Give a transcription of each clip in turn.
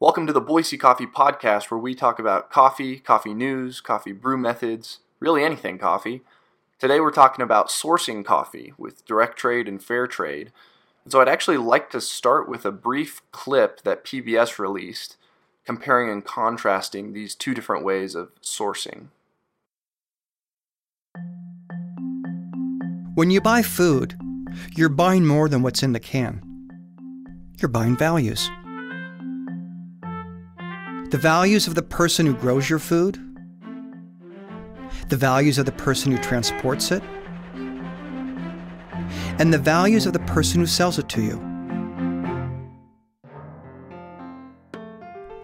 Welcome to the Boise Coffee Podcast, where we talk about coffee, coffee news, coffee brew methods, really anything coffee. Today we're talking about sourcing coffee with direct trade and fair trade. And so I'd actually like to start with a brief clip that PBS released comparing and contrasting these two different ways of sourcing. When you buy food, you're buying more than what's in the can. You're buying values. The values of the person who grows your food, the values of the person who transports it, and the values of the person who sells it to you.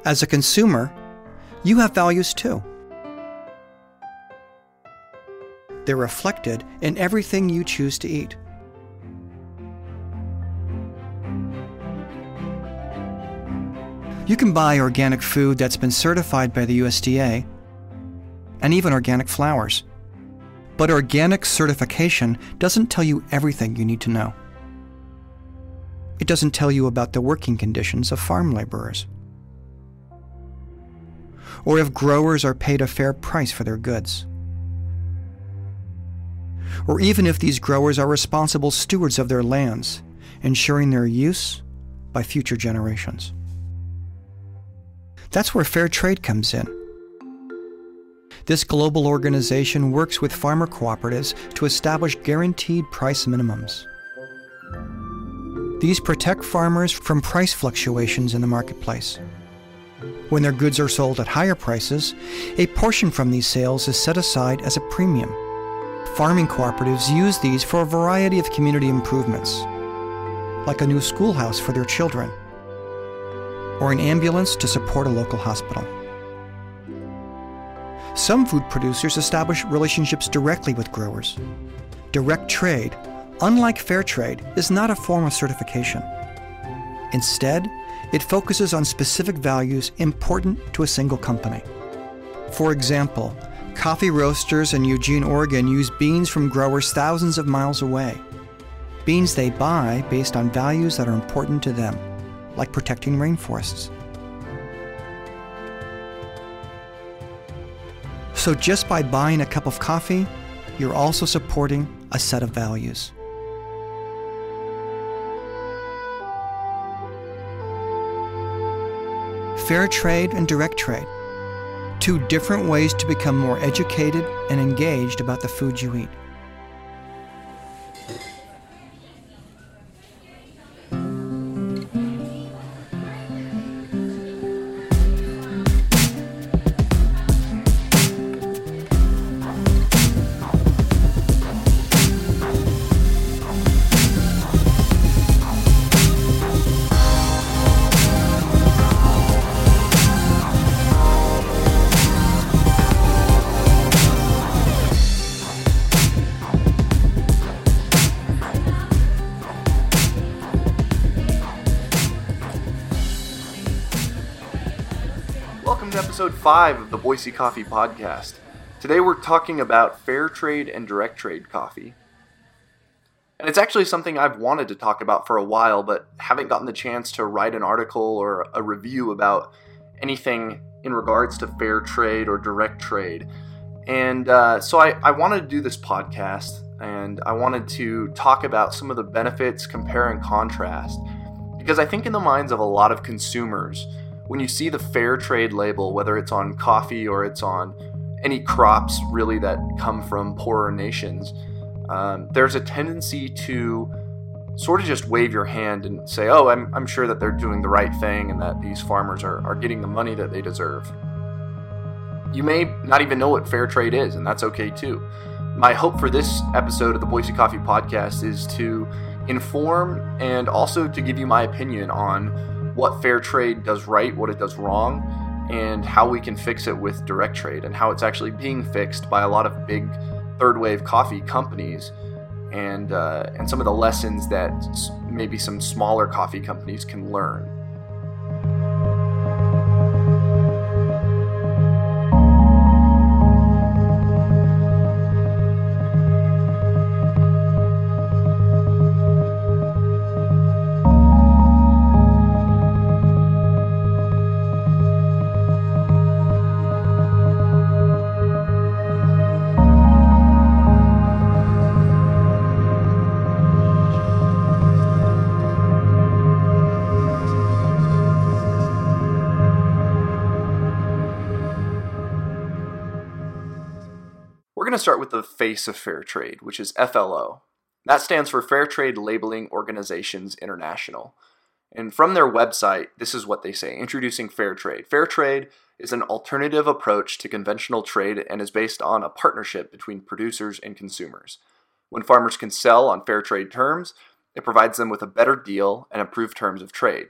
As a consumer, you have values too. They're reflected in everything you choose to eat. You can buy organic food that's been certified by the USDA and even organic flowers. But organic certification doesn't tell you everything you need to know. It doesn't tell you about the working conditions of farm laborers, or if growers are paid a fair price for their goods, or even if these growers are responsible stewards of their lands, ensuring their use by future generations. That's where fair trade comes in. This global organization works with farmer cooperatives to establish guaranteed price minimums. These protect farmers from price fluctuations in the marketplace. When their goods are sold at higher prices, a portion from these sales is set aside as a premium. Farming cooperatives use these for a variety of community improvements, like a new schoolhouse for their children or an ambulance to support a local hospital. Some food producers establish relationships directly with growers. Direct trade, unlike fair trade, is not a form of certification. Instead, it focuses on specific values important to a single company. For example, coffee roasters in Eugene, Oregon use beans from growers thousands of miles away. Beans they buy based on values that are important to them like protecting rainforests. So, just by buying a cup of coffee, you're also supporting a set of values. Fair trade and direct trade. Two different ways to become more educated and engaged about the food you eat. Episode 5 of the Boise Coffee Podcast. Today we're talking about fair trade and direct trade coffee. And it's actually something I've wanted to talk about for a while, but haven't gotten the chance to write an article or a review about anything in regards to fair trade or direct trade. And uh, so I, I wanted to do this podcast and I wanted to talk about some of the benefits, compare and contrast. Because I think in the minds of a lot of consumers, when you see the fair trade label, whether it's on coffee or it's on any crops really that come from poorer nations, um, there's a tendency to sort of just wave your hand and say, oh, I'm, I'm sure that they're doing the right thing and that these farmers are, are getting the money that they deserve. You may not even know what fair trade is, and that's okay too. My hope for this episode of the Boise Coffee Podcast is to inform and also to give you my opinion on what fair trade does right, what it does wrong, and how we can fix it with direct trade, and how it's actually being fixed by a lot of big third wave coffee companies, and uh, and some of the lessons that maybe some smaller coffee companies can learn. Going to start with the face of fair trade, which is FLO. That stands for Fair Trade Labeling Organizations International. And from their website, this is what they say introducing fair trade. Fair trade is an alternative approach to conventional trade and is based on a partnership between producers and consumers. When farmers can sell on fair trade terms, it provides them with a better deal and improved terms of trade.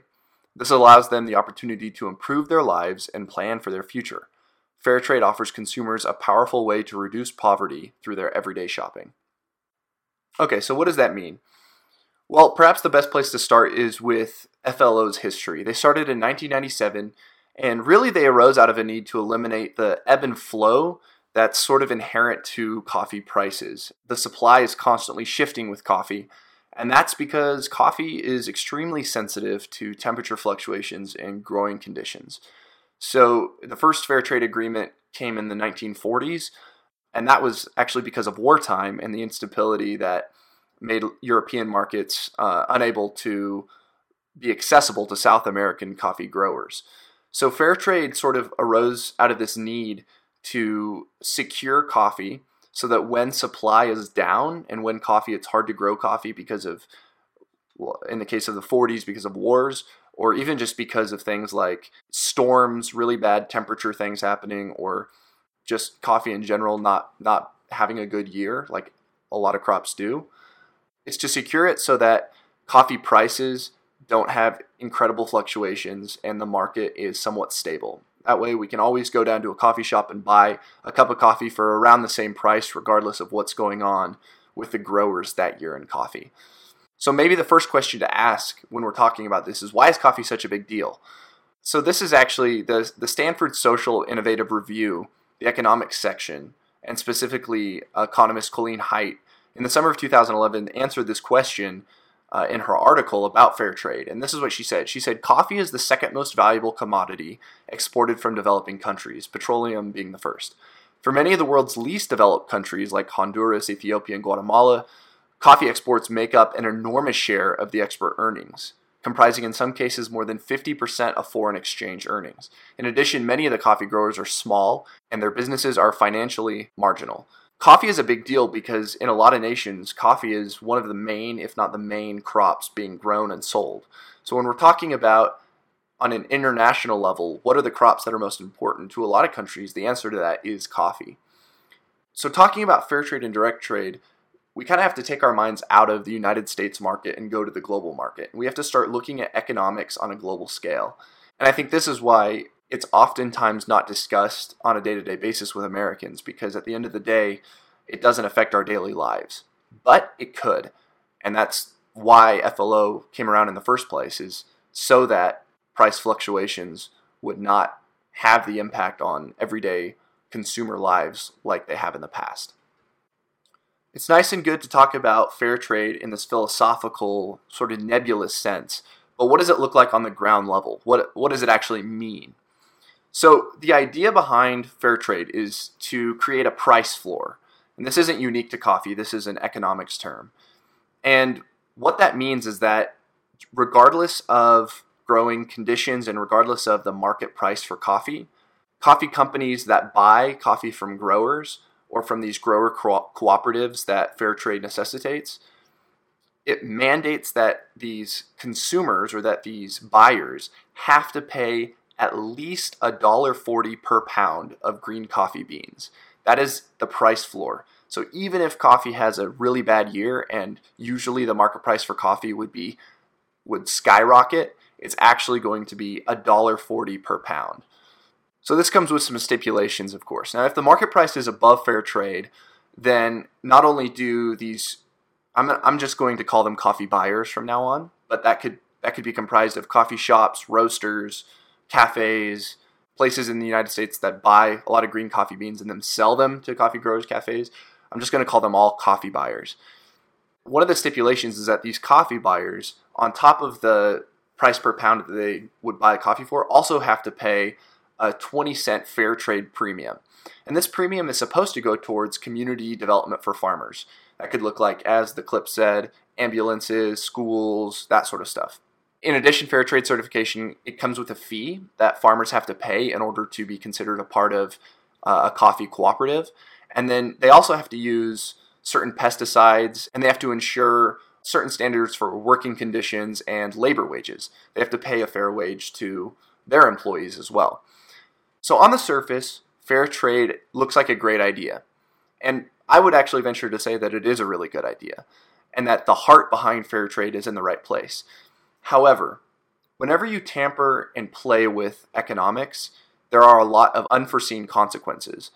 This allows them the opportunity to improve their lives and plan for their future. Fair trade offers consumers a powerful way to reduce poverty through their everyday shopping. Okay, so what does that mean? Well, perhaps the best place to start is with FLO's history. They started in 1997, and really they arose out of a need to eliminate the ebb and flow that's sort of inherent to coffee prices. The supply is constantly shifting with coffee, and that's because coffee is extremely sensitive to temperature fluctuations and growing conditions. So the first fair trade agreement came in the 1940s, and that was actually because of wartime and the instability that made European markets uh, unable to be accessible to South American coffee growers. So fair trade sort of arose out of this need to secure coffee so that when supply is down and when coffee, it's hard to grow coffee because of, in the case of the 40s, because of wars, or even just because of things like storms, really bad temperature things happening, or just coffee in general not not having a good year, like a lot of crops do. It's to secure it so that coffee prices don't have incredible fluctuations and the market is somewhat stable. That way, we can always go down to a coffee shop and buy a cup of coffee for around the same price, regardless of what's going on with the growers that year in coffee. So, maybe the first question to ask when we're talking about this is why is coffee such a big deal? So, this is actually the, the Stanford Social Innovative Review, the economics section, and specifically economist Colleen Haight, in the summer of 2011 answered this question uh, in her article about fair trade. And this is what she said. She said, Coffee is the second most valuable commodity exported from developing countries, petroleum being the first. For many of the world's least developed countries, like Honduras, Ethiopia, and Guatemala, coffee exports make up an enormous share of the export earnings, comprising in some cases more than 50% of foreign exchange earnings. In addition, many of the coffee growers are small and their businesses are financially marginal coffee is a big deal because in a lot of nations, coffee is one of the main, if not the main, crops being grown and sold. So when we're talking about on an international level, what are the crops that are most important to a lot of countries? The answer to that is coffee. So talking about fair trade and direct trade, we kind of have to take our minds out of the United States market and go to the global market. We have to start looking at economics on a global scale. And I think this is why it's oftentimes not discussed on a day to day basis with Americans because at the end of the day, it doesn't affect our daily lives. But it could. And that's why FLO came around in the first place, is so that price fluctuations would not have the impact on everyday consumer lives like they have in the past. It's nice and good to talk about fair trade in this philosophical, sort of nebulous sense, but what does it look like on the ground level? What, what does it actually mean? So the idea behind fair trade is to create a price floor. And this isn't unique to coffee, this is an economics term. And what that means is that regardless of growing conditions and regardless of the market price for coffee, coffee companies that buy coffee from growers or from these grower co- cooperatives that fair trade necessitates, it mandates that these consumers or that these buyers have to pay at least $1.40 per pound of green coffee beans. That is the price floor. So even if coffee has a really bad year and usually the market price for coffee would be would skyrocket, it's actually going to be $1.40 per pound. So this comes with some stipulations, of course. Now, if the market price is above fair trade, then not only do these I'm, I'm just going to call them coffee buyers from now on, but that could that could be comprised of coffee shops, roasters, cafes, places in the United States that buy a lot of green coffee beans and then sell them to coffee growers cafes. I'm just going to call them all coffee buyers. One of the stipulations is that these coffee buyers, on top of the price per pound that they would buy coffee for, also have to pay a 20 cent fair trade premium. And this premium is supposed to go towards community development for farmers. That could look like, as the clip said, ambulances, schools, that sort of stuff. In addition, fair trade certification it comes with a fee that farmers have to pay in order to be considered a part of uh, a coffee cooperative, And then they also have to use certain pesticides and they have to ensure certain standards for working conditions and labor wages. They have to pay a fair wage to their employees as well. So, on the surface, fair trade looks like a great idea. And I would actually venture to say that it is a really good idea and that the heart behind fair trade is in the right place. However, whenever you tamper and play with economics, there are a lot of unforeseen consequences.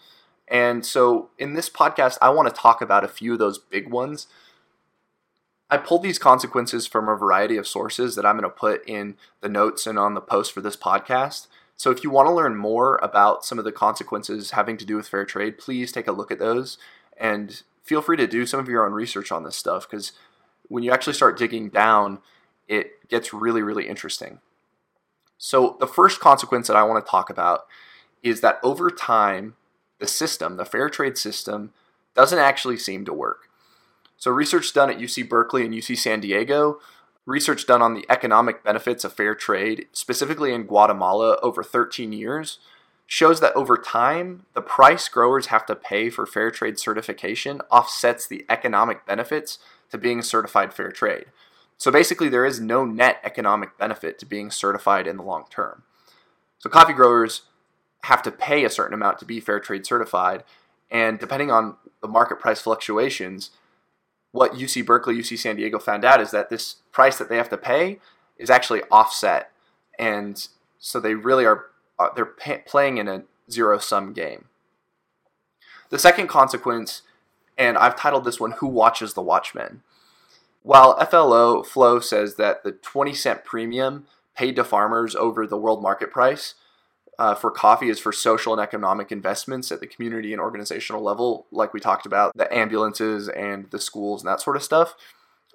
And so in this podcast, I want to talk about a few of those big ones. I pulled these consequences from a variety of sources that I'm going to put in the notes and on the post for this podcast. So if you want to learn more about some of the consequences having to do with fair trade, please take a look at those and feel free to do some of your own research on this stuff because when you actually start digging down, it gets really, really interesting. So, the first consequence that I want to talk about is that over time, the system, the fair trade system, doesn't actually seem to work. So, research done at UC Berkeley and UC San Diego, research done on the economic benefits of fair trade, specifically in Guatemala over 13 years, shows that over time, the price growers have to pay for fair trade certification offsets the economic benefits to being certified fair trade. So basically, there is no net economic benefit to being certified in the long term. So coffee growers have to pay a certain amount to be fair trade certified, and depending on the market price fluctuations, what UC Berkeley, UC San Diego found out is that this price that they have to pay is actually offset, and so they really are uh, they're pay- playing in a zero sum game. The second consequence, and I've titled this one "Who Watches the Watchmen." While FLO Flow says that the 20 cent premium paid to farmers over the world market price uh, for coffee is for social and economic investments at the community and organizational level, like we talked about, the ambulances and the schools and that sort of stuff.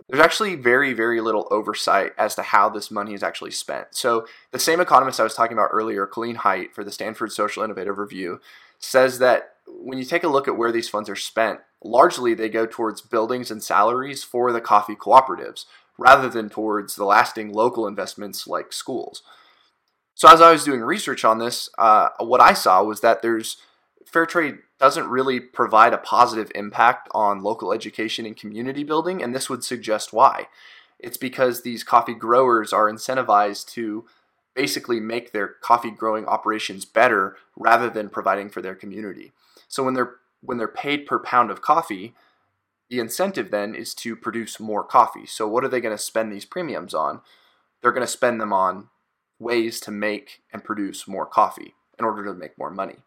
There's actually very, very little oversight as to how this money is actually spent. So, the same economist I was talking about earlier, Colleen Haight, for the Stanford Social Innovative Review, says that when you take a look at where these funds are spent, largely they go towards buildings and salaries for the coffee cooperatives rather than towards the lasting local investments like schools. So, as I was doing research on this, uh, what I saw was that there's fair trade doesn't really provide a positive impact on local education and community building, and this would suggest why. It's because these coffee growers are incentivized to basically make their coffee growing operations better rather than providing for their community. So when they're when they're paid per pound of coffee, the incentive then is to produce more coffee. So what are they going to spend these premiums on? They're going to spend them on ways to make and produce more coffee in order to make more money.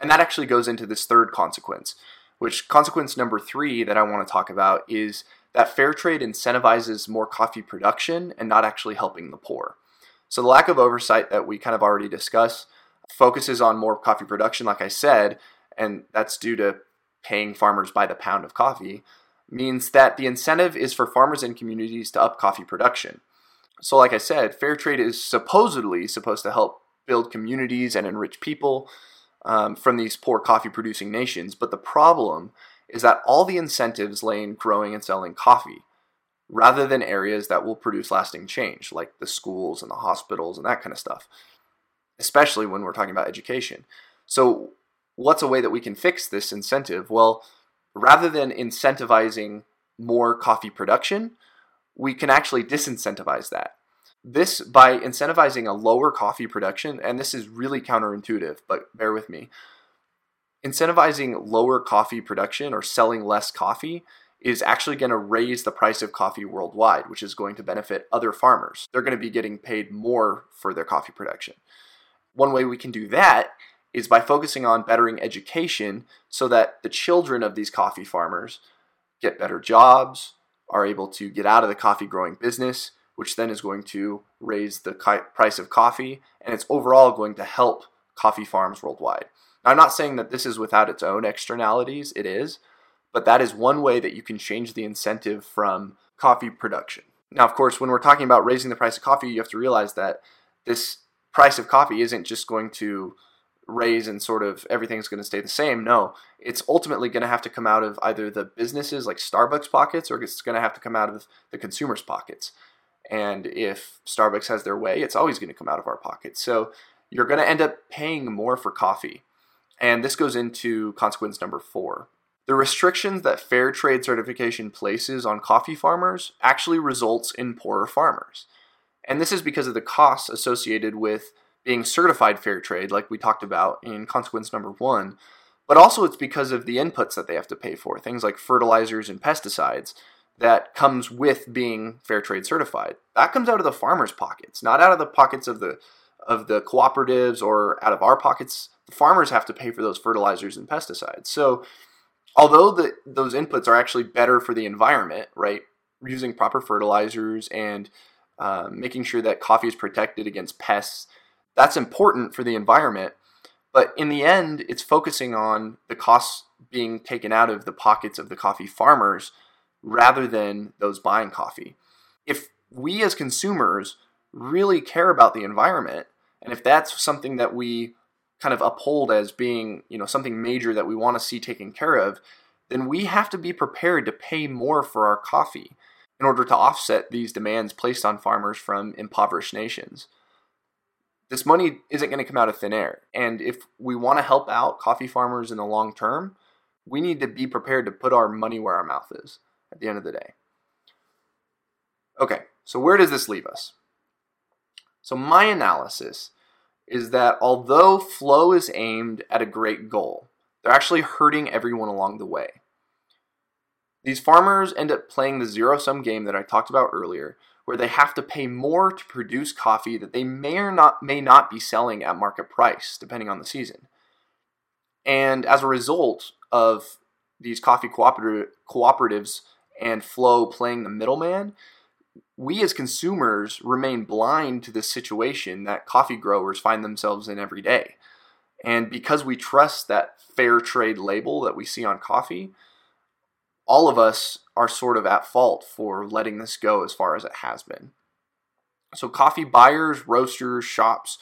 And that actually goes into this third consequence, which consequence number 3 that I want to talk about is that fair trade incentivizes more coffee production and not actually helping the poor. So the lack of oversight that we kind of already discussed focuses on more coffee production like I said, and that's due to paying farmers by the pound of coffee, means that the incentive is for farmers and communities to up coffee production. So, like I said, fair trade is supposedly supposed to help build communities and enrich people um, from these poor coffee producing nations, but the problem is that all the incentives lay in growing and selling coffee rather than areas that will produce lasting change, like the schools and the hospitals and that kind of stuff, especially when we're talking about education. So, what's a way that we can fix this incentive? Well, rather than incentivizing more coffee production, we can actually disincentivize that. This, by incentivizing a lower coffee production, and this is really counterintuitive, but bear with me. Incentivizing lower coffee production or selling less coffee is actually going to raise the price of coffee worldwide, which is going to benefit other farmers. They're going to be getting paid more for their coffee production. One way we can do that is by focusing on bettering education so that the children of these coffee farmers get better jobs, are able to get out of the coffee growing business, which then is going to raise the price of coffee and it's overall going to help coffee farms worldwide. Now, I'm not saying that this is without its own externalities, it is, but that is one way that you can change the incentive from coffee production. Now, of course, when we're talking about raising the price of coffee, you have to realize that this price of coffee isn't just going to raise and sort of everything's going to stay the same. No, it's ultimately going to have to come out of either the businesses like Starbucks pockets or it's going to have to come out of the consumers' pockets. And if Starbucks has their way, it's always going to come out of our pockets. So you're going to end up paying more for coffee. And this goes into consequence number four. The restrictions that fair trade certification places on coffee farmers actually results in poorer farmers. And this is because of the costs associated with being certified fair trade, like we talked about in consequence number one, but also it's because of the inputs that they have to pay for, things like fertilizers and pesticides that comes with being fair trade certified. That comes out of the farmers' pockets, not out of the pockets of the of the cooperatives or out of our pockets. The farmers have to pay for those fertilizers and pesticides. So although the, those inputs are actually better for the environment, right? Using proper fertilizers and uh, making sure that coffee is protected against pests, that's important for the environment. But in the end, it's focusing on the costs being taken out of the pockets of the coffee farmers rather than those buying coffee. If we as consumers really care about the environment, and if that's something that we kind of uphold as being, you know, something major that we want to see taken care of, then we have to be prepared to pay more for our coffee in order to offset these demands placed on farmers from impoverished nations. This money isn't going to come out of thin air. And if we want to help out coffee farmers in the long term, we need to be prepared to put our money where our mouth is at the end of the day. Okay, so where does this leave us? So, my analysis is that although FLO is aimed at a great goal, they're actually hurting everyone along the way. These farmers end up playing the zero sum game that I talked about earlier, where they have to pay more to produce coffee that they may or not may not be selling at market price depending on the season. And as a result of these coffee cooperatives and FLO playing the middleman, we as consumers remain blind to the situation that coffee growers find themselves in every day. And because we trust that fair trade label that we see on coffee, all of us are sort of at fault for letting this go as far as it has been. So, coffee buyers, roasters, shops,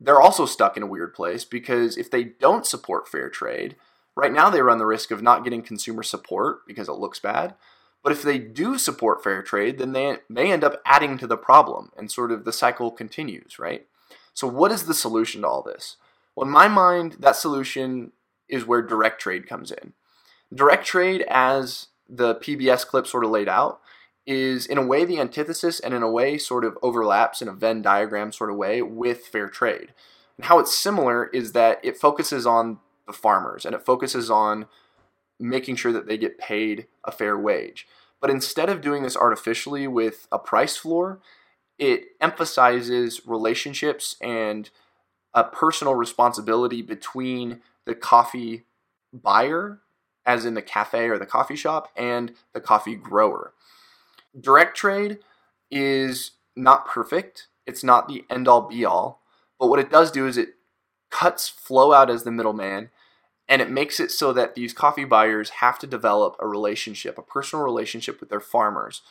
they're also stuck in a weird place because if they don't support fair trade, right now they run the risk of not getting consumer support because it looks bad. But if they do support fair trade, then they may end up adding to the problem and sort of the cycle continues, right? So, what is the solution to all this? Well, in my mind, that solution is where direct trade comes in. Direct trade, as the PBS clip sort of laid out, is in a way the antithesis and in a way sort of overlaps in a Venn diagram sort of way with fair trade. And how it's similar is that it focuses on the farmers and it focuses on making sure that they get paid a fair wage. But instead of doing this artificially with a price floor, it emphasizes relationships and a personal responsibility between the coffee buyer, as in the cafe or the coffee shop, and the coffee grower. Direct trade is not perfect, it's not the end all be all, but what it does do is it cuts FLO out as the middleman and it makes it so that these coffee buyers have to develop a relationship, a personal relationship with their farmers.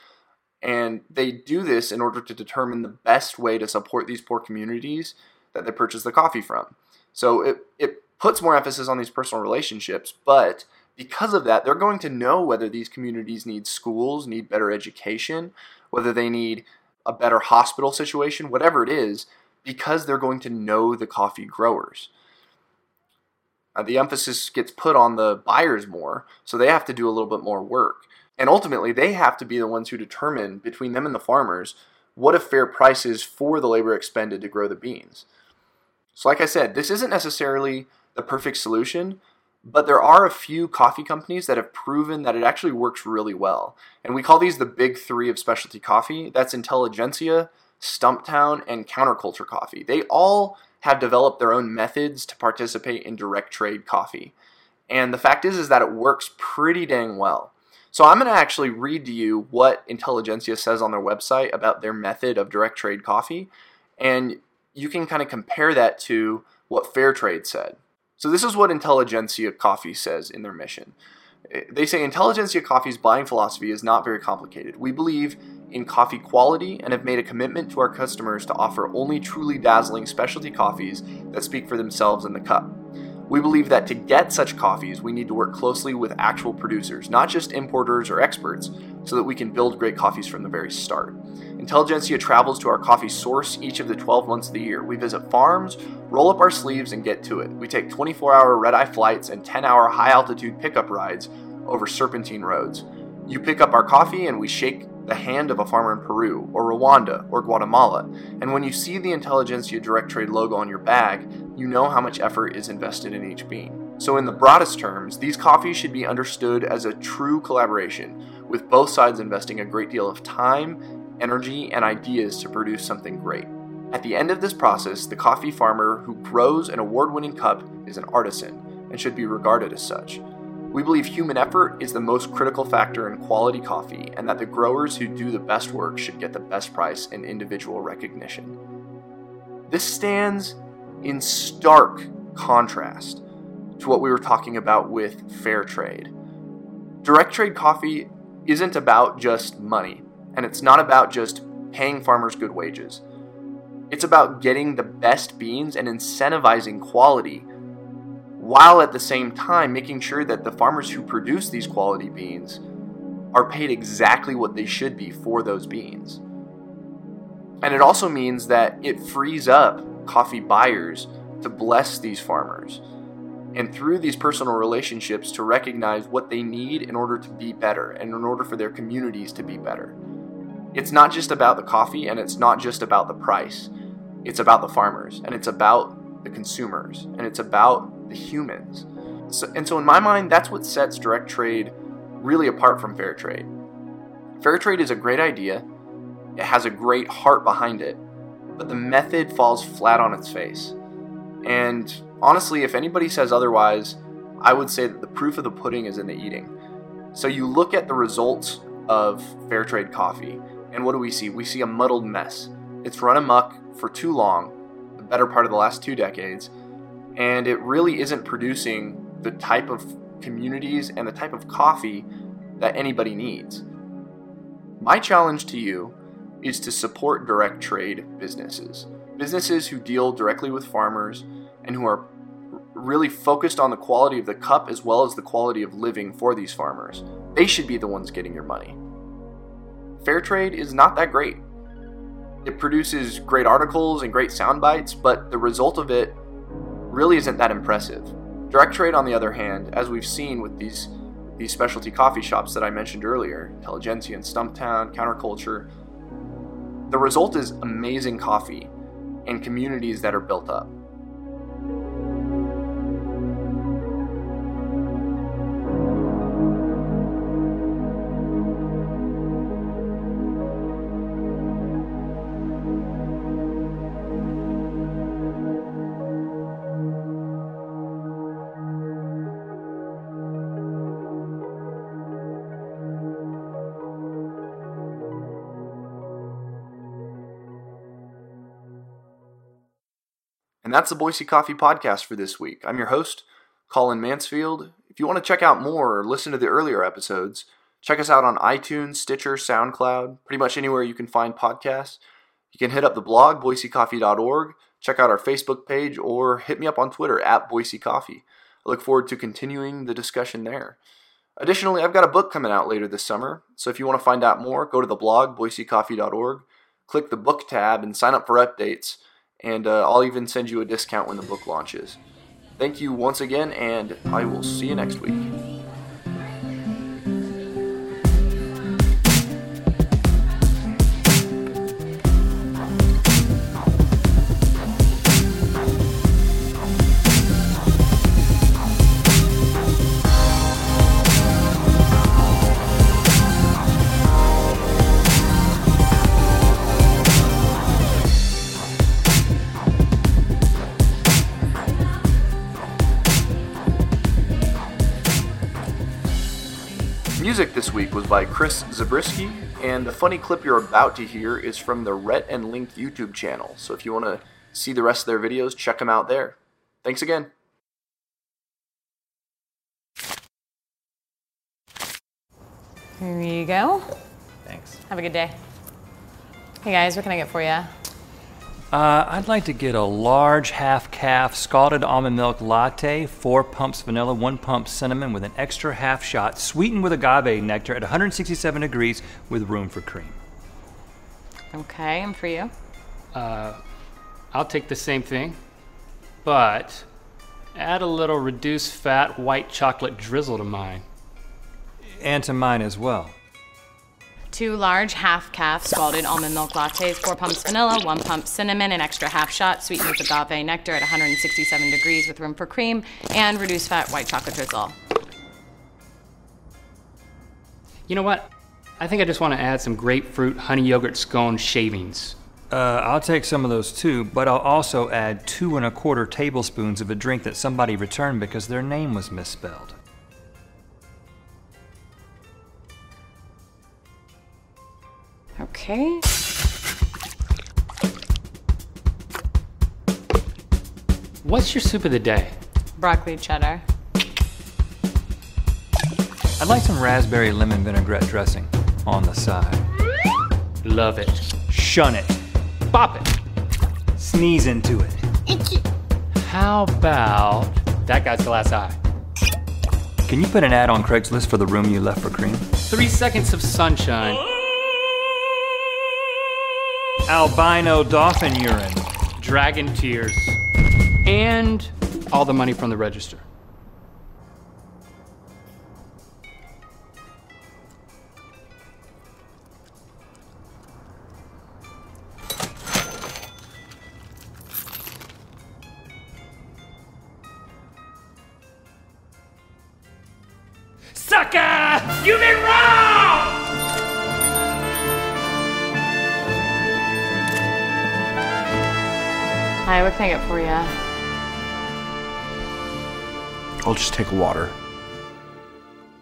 And they do this in order to determine the best way to support these poor communities that they purchase the coffee from. So it, it puts more emphasis on these personal relationships, but because of that, they're going to know whether these communities need schools, need better education, whether they need a better hospital situation, whatever it is, because they're going to know the coffee growers. Uh, the emphasis gets put on the buyers more, so they have to do a little bit more work. And ultimately, they have to be the ones who determine between them and the farmers what a fair price is for the labor expended to grow the beans. So, like I said, this isn't necessarily the perfect solution, but there are a few coffee companies that have proven that it actually works really well. And we call these the big three of specialty coffee. That's Intelligentsia, Stumptown, and Counterculture Coffee. They all have developed their own methods to participate in direct trade coffee. And the fact is is that it works pretty dang well. So I'm going to actually read to you what Intelligentsia says on their website about their method of direct trade coffee and you can kind of compare that to what Fairtrade said. So this is what Intelligentsia Coffee says in their mission. They say Intelligentsia Coffee's buying philosophy is not very complicated. We believe in coffee quality and have made a commitment to our customers to offer only truly dazzling specialty coffees that speak for themselves in the cup. We believe that to get such coffees, we need to work closely with actual producers, not just importers or experts, so that we can build great coffees from the very start. Intelligentsia travels to our coffee source each of the 12 months of the year. We visit farms, roll up our sleeves, and get to it. We take 24 hour red eye flights and 10 hour high altitude pickup rides over serpentine roads. You pick up our coffee and we shake the hand of a farmer in Peru, or Rwanda, or Guatemala, and when you see the Intelligentsia Direct Trade logo on your bag, you know how much effort is invested in each bean. So, in the broadest terms, these coffees should be understood as a true collaboration, with both sides investing a great deal of time, energy, and ideas to produce something great. At the end of this process, the coffee farmer who grows an award winning cup is an artisan and should be regarded as such. We believe human effort is the most critical factor in quality coffee, and that the growers who do the best work should get the best price and individual recognition. This stands in stark contrast to what we were talking about with fair trade. Direct trade coffee isn't about just money, and it's not about just paying farmers good wages. It's about getting the best beans and incentivizing quality while at the same time making sure that the farmers who produce these quality beans are paid exactly what they should be for those beans. And it also means that it frees up coffee buyers to bless these farmers and through these personal relationships to recognize what they need in order to be better and in order for their communities to be better. It's not just about the coffee and it's not just about the price. It's about the farmers and it's about the consumers and it's about the humans. So, and so, in my mind, that's what sets direct trade really apart from fair trade. Fair trade is a great idea, it has a great heart behind it, but the method falls flat on its face. And honestly, if anybody says otherwise, I would say that the proof of the pudding is in the eating. So you look at the results of fair trade coffee, and what do we see? We see a muddled mess. It's run amok for too long, the better part of the last two decades, and it really isn't producing the type of communities and the type of coffee that anybody needs. My challenge to you is to support direct trade businesses, businesses who deal directly with farmers and who are really focused on the quality of the cup as well as the quality of living for these farmers. They should be the ones getting your money. Fair trade is not that great. It produces great articles and great sound bites, but the result of it really isn't that impressive. Direct trade, on the other hand, as we've seen with these these specialty coffee shops that I mentioned earlier, Intelligentsia and Stumptown, Counterculture, the result is amazing coffee and communities that are built up. And that's the Boise Coffee Podcast for this week. I'm your host, Colin Mansfield. If you want to check out more or listen to the earlier episodes, check us out on iTunes, Stitcher, SoundCloud, pretty much anywhere you can find podcasts. You can hit up the blog, boisecoffee.org, check out our Facebook page, or hit me up on Twitter at Boise Coffee. I look forward to continuing the discussion there. Additionally, I've got a book coming out later this summer, so if you want to find out more, go to the blog, boisecoffee.org, click the book tab, and sign up for updates and uh, I'll even send you a discount when the book launches. Thank you once again, and I will see you next week. Music this week was by Chris Zabriskie, and the funny clip you're about to hear is from the Rhett and Link YouTube channel. So if you want to see the rest of their videos, check them out there. Thanks again. Here you go. Thanks. Have a good day. Hey guys, what can I get for you? Uh, I'd like to get a large half caff scalded almond milk latte, four pumps vanilla, one pump cinnamon with an extra half shot, sweetened with agave nectar at 167 degrees with room for cream. Okay, and for you? I'll take the same thing, but add a little reduced fat white chocolate drizzle to mine. And to mine as well. Two large half caff scalded almond milk lattes, four pumps vanilla, one pump cinnamon, an extra half shot, sweetened with agave nectar at 167 degrees with room for cream, and reduced fat white chocolate drizzle. You know what? I think I just want to add some grapefruit honey yogurt scone shavings. Uh, I'll take some of those too, but I'll also add two and a quarter tablespoons of a drink that somebody returned because their name was misspelled. Okay. What's your soup of the day? Broccoli cheddar. I'd like some raspberry lemon vinaigrette dressing on the side. Love it. Shun it. Bop it. Sneeze into it. How about that guy's glass eye? Can you put an ad on Craigslist for the room you left for cream? Three seconds of sunshine. Albino dolphin urine. dragon tears, and all the money from the register. I'll just take a water.